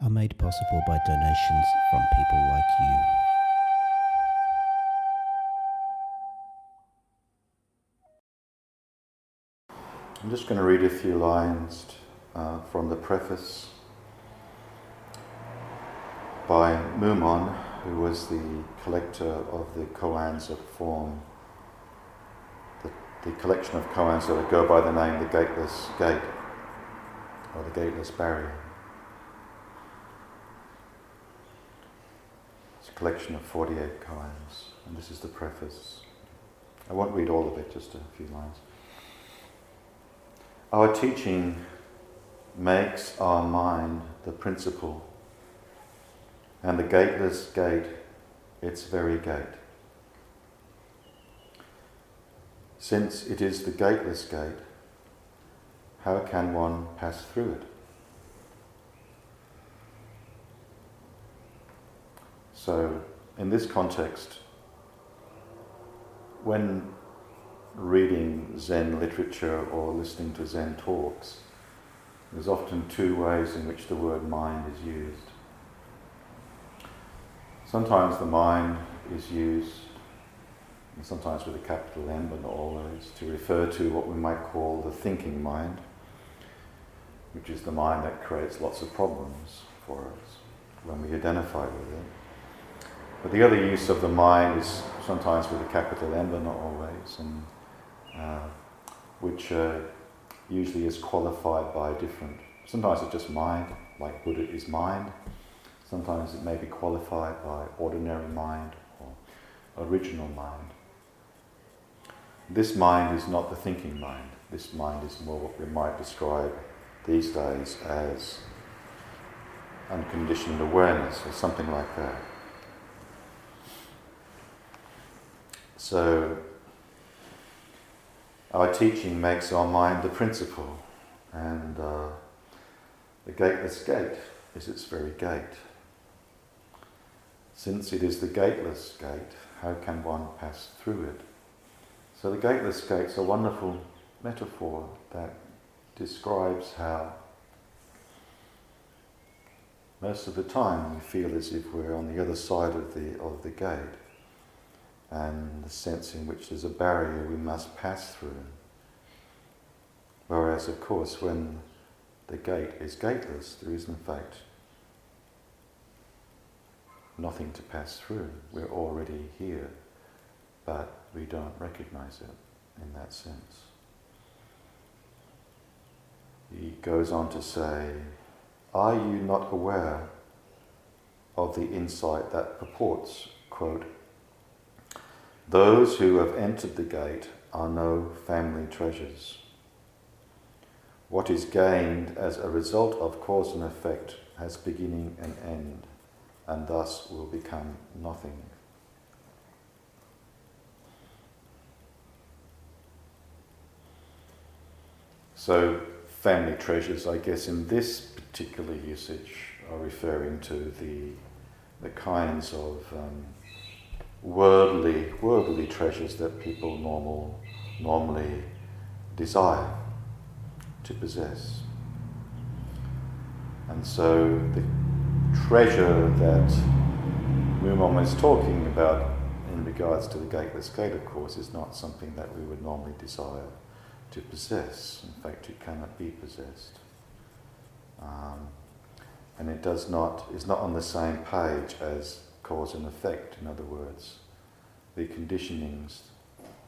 are made possible by donations from people like you. I'm just going to read a few lines uh, from the preface by Mumon, who was the collector of the koans that form the, the collection of koans that go by the name the Gateless Gate or the Gateless Barrier. It's a collection of 48 koans, and this is the preface. I won't read all of it, just a few lines. Our teaching makes our mind the principle, and the gateless gate its very gate. Since it is the gateless gate, how can one pass through it? So, in this context, when reading Zen literature or listening to Zen talks, there's often two ways in which the word mind is used. Sometimes the mind is used, and sometimes with a capital M, but not always, to refer to what we might call the thinking mind, which is the mind that creates lots of problems for us when we identify with it. But the other use of the mind is sometimes with a capital M, but not always, and uh, which uh, usually is qualified by different. Sometimes it's just mind, like Buddha is mind. Sometimes it may be qualified by ordinary mind or original mind. This mind is not the thinking mind. This mind is more what we might describe these days as unconditioned awareness or something like that. So our teaching makes our mind the principle, and uh, the gateless gate is its very gate. Since it is the gateless gate, how can one pass through it? So the gateless gate's a wonderful metaphor that describes how most of the time we feel as if we're on the other side of the of the gate and the sense in which there's a barrier we must pass through. Whereas, of course, when the gate is gateless, there is in fact nothing to pass through. We're already here, but we don't recognize it in that sense. He goes on to say, Are you not aware of the insight that purports, quote, those who have entered the gate are no family treasures. What is gained as a result of cause and effect has beginning and end, and thus will become nothing. So, family treasures, I guess, in this particular usage, are referring to the, the kinds of um, worldly, worldly treasures that people normal, normally desire to possess. And so the treasure that Mumon is talking about in regards to the gateless gate, of course, is not something that we would normally desire to possess. In fact, it cannot be possessed. Um, and it does not, is not on the same page as cause and effect, in other words. The conditionings,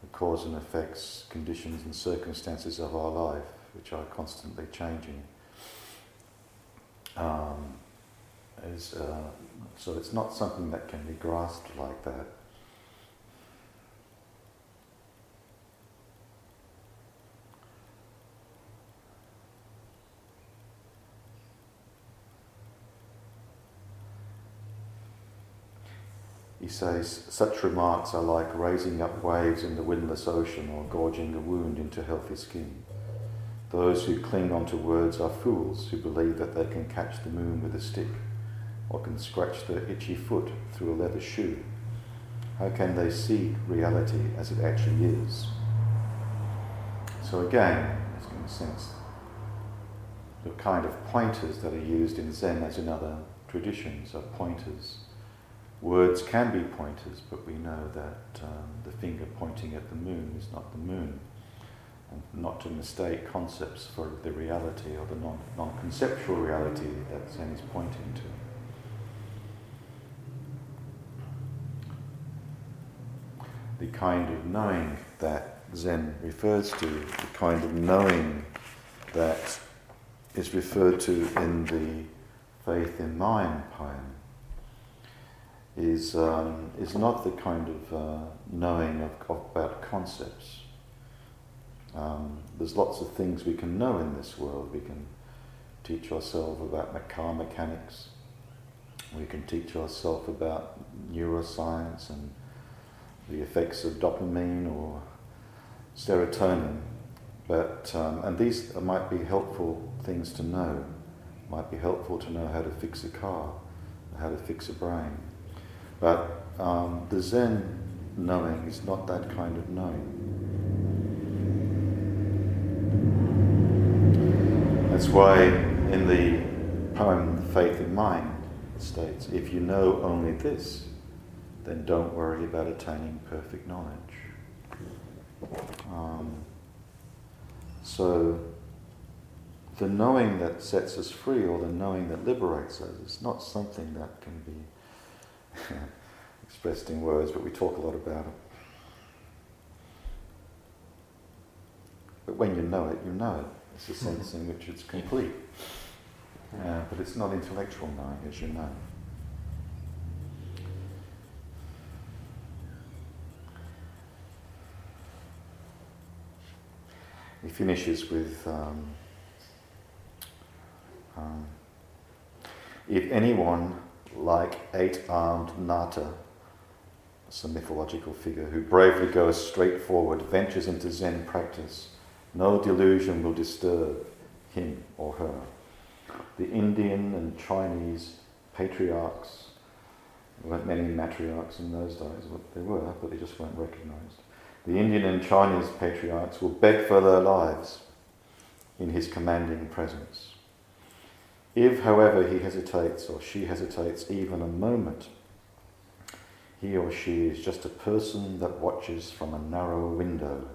the cause and effects, conditions and circumstances of our life, which are constantly changing. Um, is, uh, so it's not something that can be grasped like that. He says, such remarks are like raising up waves in the windless ocean or gorging a wound into healthy skin. Those who cling onto words are fools who believe that they can catch the moon with a stick or can scratch their itchy foot through a leather shoe. How can they see reality as it actually is? So again, in a sense, the kind of pointers that are used in Zen as in other traditions are pointers Words can be pointers, but we know that um, the finger pointing at the moon is not the moon. And not to mistake concepts for the reality or the non, non-conceptual reality that Zen is pointing to. The kind of knowing that Zen refers to, the kind of knowing that is referred to in the Faith in Mind poem is, um, is not the kind of uh, knowing of, of, about concepts. Um, there's lots of things we can know in this world. We can teach ourselves about car mechanics. We can teach ourselves about neuroscience and the effects of dopamine or serotonin. But um, and these might be helpful things to know. Might be helpful to know how to fix a car, how to fix a brain. But um, the Zen knowing is not that kind of knowing. That's why in the poem Faith in Mind it states, if you know only this, then don't worry about attaining perfect knowledge. Um, so the knowing that sets us free or the knowing that liberates us is not something that can be expressed in words, but we talk a lot about it. But when you know it, you know it. It's a sense in which it's complete. Uh, but it's not intellectual knowing, as you know. He finishes with um, um, if anyone like eight armed Nata, some mythological figure who bravely goes straight forward, ventures into Zen practice. No delusion will disturb him or her. The Indian and Chinese patriarchs, there weren't many matriarchs in those days, well, there were, but they just weren't recognized. The Indian and Chinese patriarchs will beg for their lives in his commanding presence. If, however, he hesitates or she hesitates even a moment, he or she is just a person that watches from a narrow window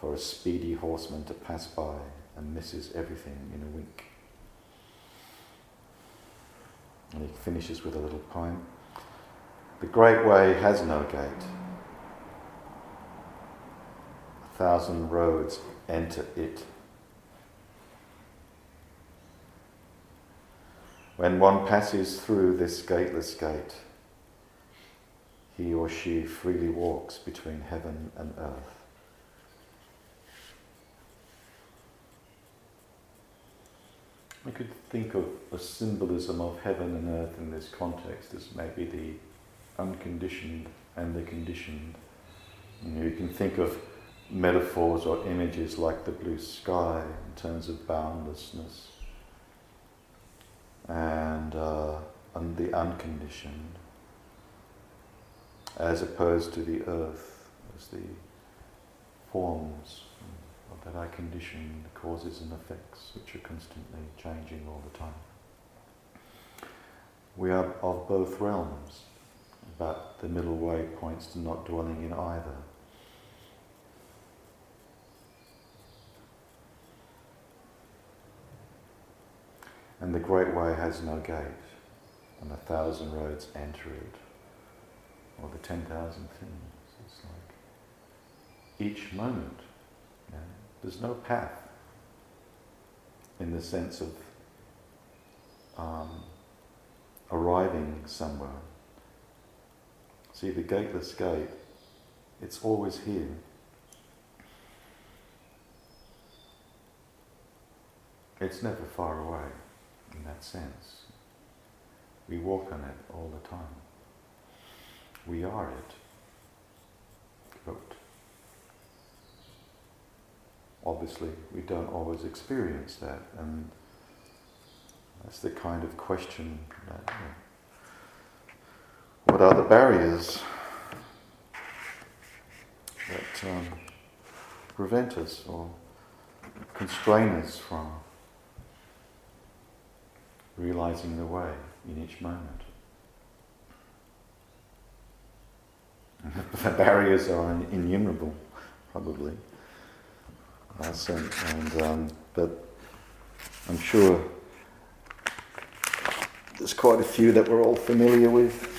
for a speedy horseman to pass by and misses everything in a wink. And he finishes with a little poem. The great way has no gate. A thousand roads enter it. When one passes through this gateless gate, he or she freely walks between heaven and earth. We could think of a symbolism of heaven and earth in this context as maybe the unconditioned and the conditioned. You, know, you can think of metaphors or images like the blue sky in terms of boundlessness and, uh, and the unconditioned, as opposed to the earth as the forms that are conditioned, the causes and effects, which are constantly changing all the time. We are of both realms, but the middle way points to not dwelling in either. And the great way has no gate, and a thousand roads enter it, or the ten thousand things. It's like each moment, there's no path in the sense of um, arriving somewhere. See, the gateless gate, it's always here. It's never far away in that sense. We walk on it all the time. we are it. Obviously, we don't always experience that, and that's the kind of question that. You know, what are the barriers that um, prevent us or constrain us from realizing the way in each moment? the barriers are innumerable, probably. Uh, and, um, but I'm sure there's quite a few that we're all familiar with.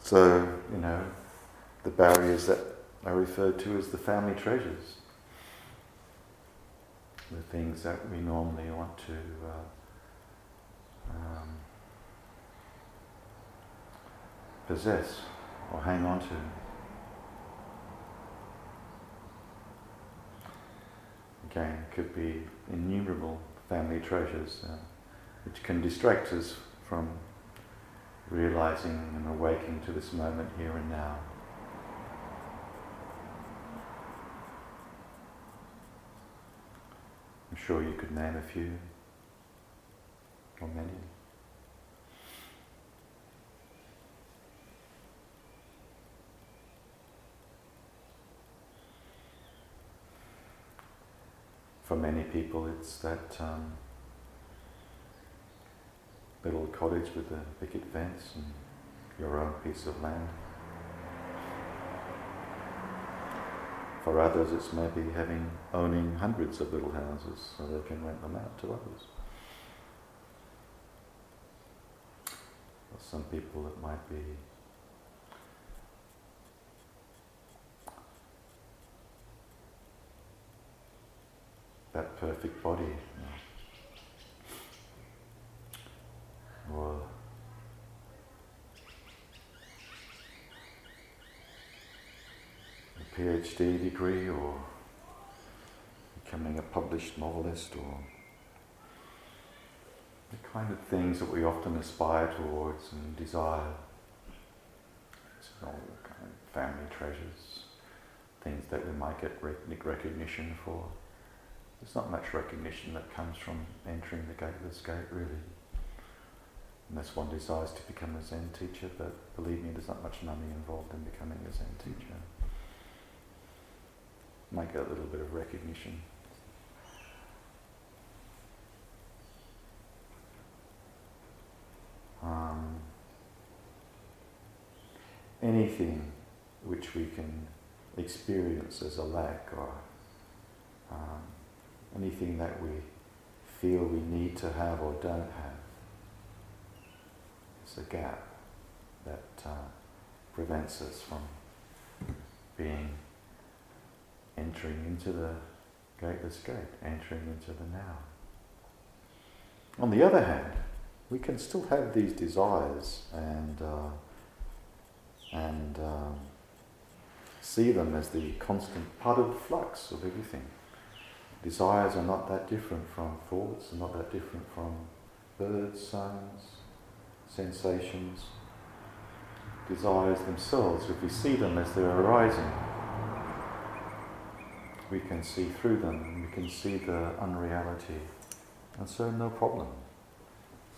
So, you know, the barriers that are referred to as the family treasures, the things that we normally want to uh, um, possess or hang on to. Again, could be innumerable family treasures uh, which can distract us from realizing and awaking to this moment here and now. I'm sure you could name a few or many. For many people, it's that um, little cottage with a picket fence and your own piece of land. For others, it's maybe having owning hundreds of little houses so they can rent them out to others. For some people, it might be that perfect body. You know, or a PhD degree or becoming a published novelist or the kind of things that we often aspire towards and desire. It's all the kind of family treasures, things that we might get recognition for. There's not much recognition that comes from entering the gateless gate, really unless one desires to become a Zen teacher, but believe me, there's not much money involved in becoming a Zen teacher. Get a little bit of recognition. Um, anything which we can experience as a lack or um, anything that we feel we need to have or don't have is a gap that uh, prevents us from being entering into the gateless gate, entering into the now. On the other hand, we can still have these desires and uh, and um, see them as the constant part of the flux of everything. Desires are not that different from thoughts, are not that different from birds' sounds, sensations, desires themselves, if we see them as they're arising, we can see through them and we can see the unreality. And so, no problem.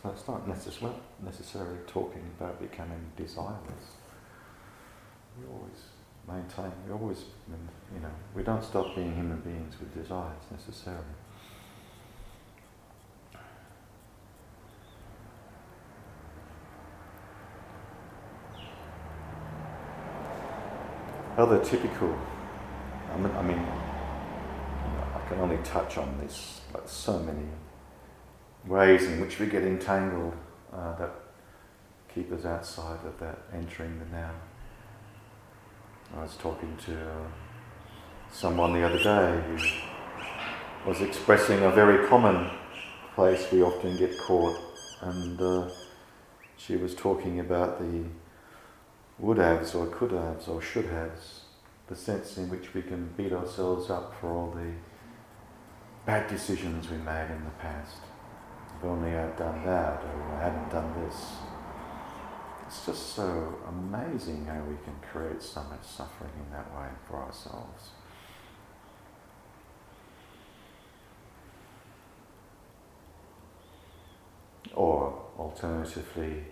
So, it's not necess- necessarily talking about becoming desireless. We always maintain, we always, you know, we don't stop being human beings with desires necessarily. other typical, I mean, I mean, can only touch on this, but so many ways in which we get entangled uh, that keep us outside of that entering the now. I was talking to uh, someone the other day who was expressing a very common place we often get caught, and uh, she was talking about the would haves or could haves or should haves, the sense in which we can beat ourselves up for all the bad decisions we made in the past. If only I'd done that, or I hadn't done this. It's just so amazing how we can create so much suffering in that way for ourselves. Or alternatively,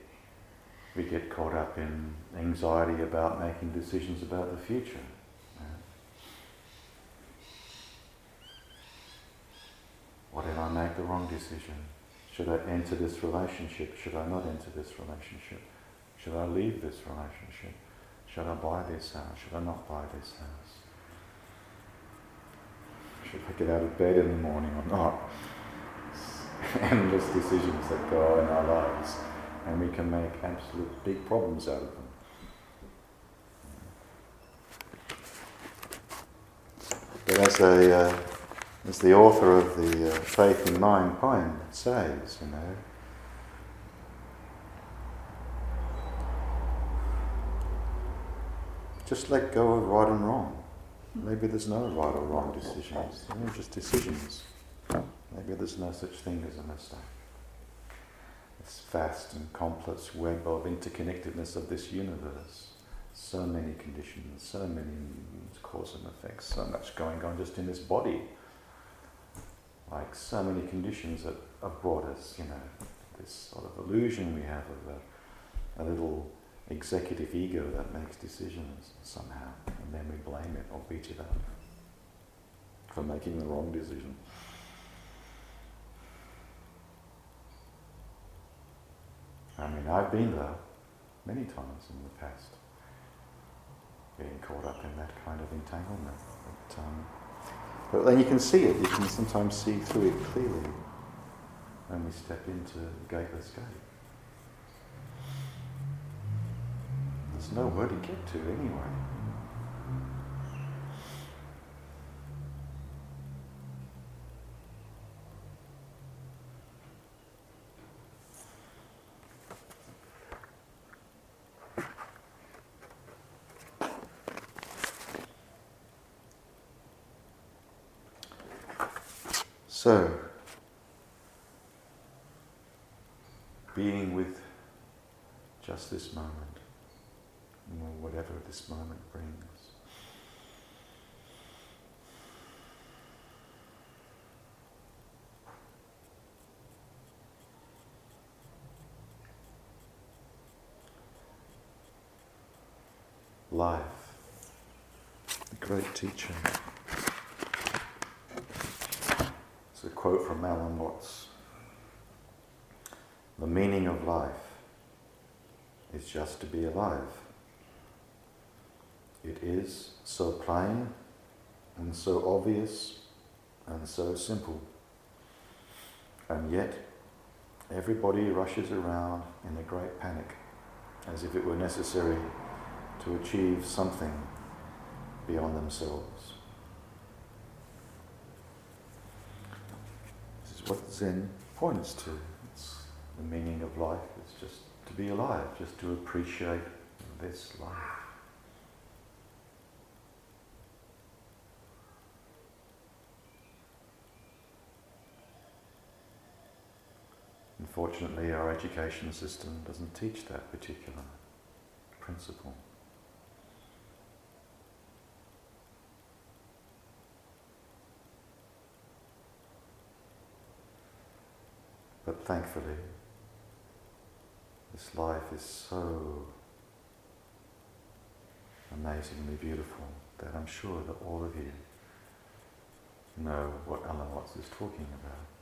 we get caught up in anxiety about making decisions about the future. Make the wrong decision? Should I enter this relationship? Should I not enter this relationship? Should I leave this relationship? Should I buy this house? Should I not buy this house? Should I get out of bed in the morning or not? Endless decisions that go on in our lives, and we can make absolute big problems out of them. But as, a, uh, as the author of the uh, Faith in Mind poem says, you know, Just let go of right and wrong. Maybe there's no right or wrong decisions. They're just decisions. Maybe there's no such thing as a mistake. This vast and complex web of interconnectedness of this universe. So many conditions, so many cause and effects, so much going on just in this body. Like so many conditions that have brought us, you know, this sort of illusion we have of a, a little executive ego that makes decisions somehow, and then we blame it or beat it up for making the wrong decision. I mean, I've been there many times in the past, being caught up in that kind of entanglement. But, um, but then you can see it, you can sometimes see through it clearly when we step into gateless gate. There's nowhere to get to anyway. So, being with just this moment or whatever this moment brings. Life, the great teacher. It's a quote from Alan Watts. The meaning of life is just to be alive. It is so plain and so obvious and so simple. And yet, everybody rushes around in a great panic, as if it were necessary to achieve something beyond themselves. This is what Zen points to. It's the meaning of life it's just to be alive, just to appreciate this life. Unfortunately, our education system doesn't teach that particular principle. But thankfully, this life is so amazingly beautiful that I'm sure that all of you know what Alan Watts is talking about.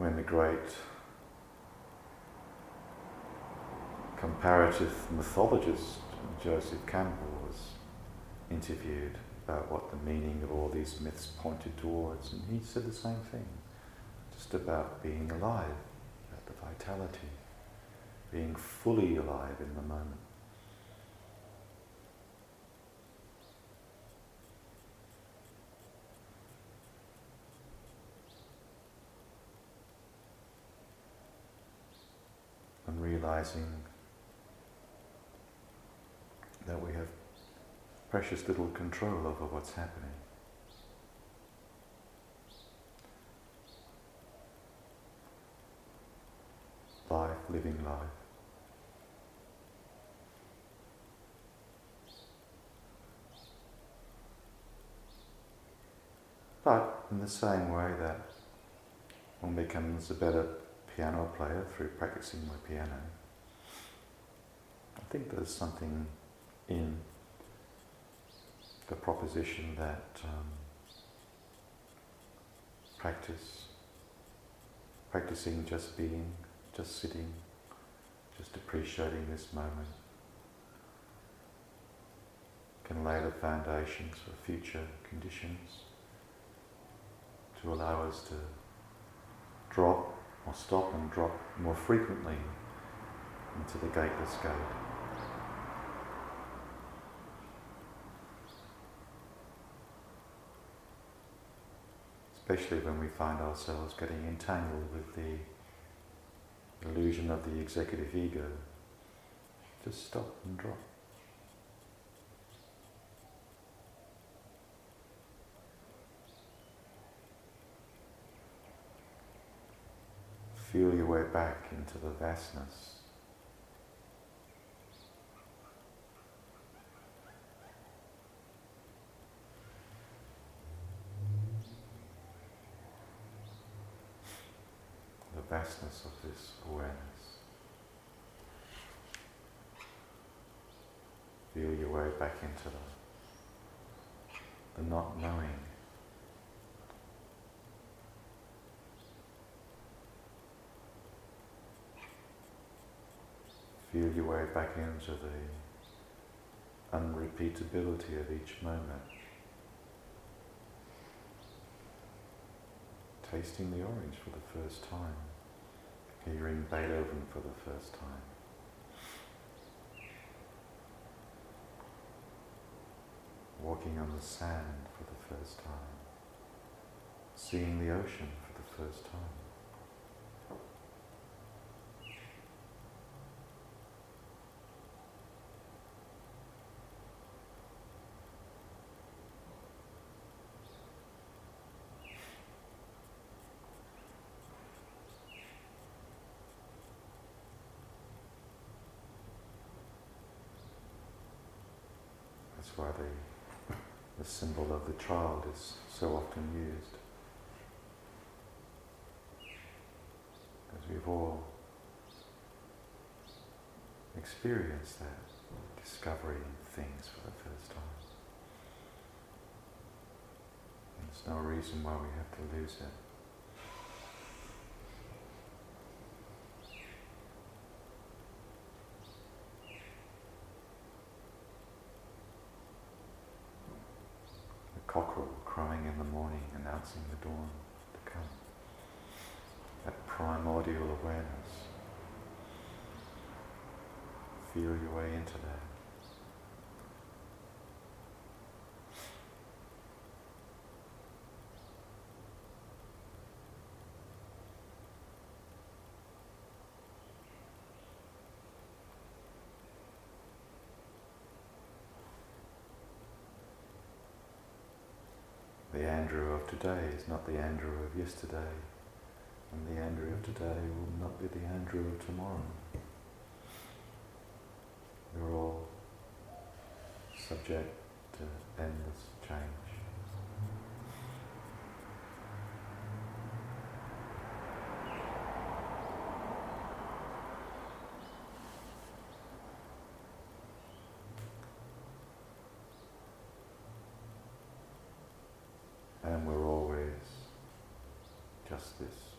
When the great comparative mythologist Joseph Campbell was interviewed about what the meaning of all these myths pointed towards, and he said the same thing, just about being alive, about the vitality, being fully alive in the moment. and realizing that we have precious little control over what's happening. Life, living life. But in the same way that one becomes a better piano player through practicing my piano, I think there's something in the proposition that um, practice, practicing just being, just sitting, just appreciating this moment, can lay the foundations for future conditions to allow us to drop or stop and drop more frequently into the gateless gate. Especially when we find ourselves getting entangled with the illusion of the executive ego. Just stop and drop. Feel your way back into the vastness. The vastness of this awareness. Feel your way back into the, the not knowing. Feel your way back into the unrepeatability of each moment. Tasting the orange for the first time. Hearing Beethoven for the first time. Walking on the sand for the first time. Seeing the ocean for the first time. That's why the, the symbol of the child is so often used. Because we've all experienced that, discovery discovering things for the first time. There's no reason why we have to lose it. Cockerel crowing in the morning, announcing the dawn to come. That primordial awareness. Feel your way into that. The Andrew of today is not the Andrew of yesterday, and the Andrew of today will not be the Andrew of tomorrow. We're all subject to endless change. And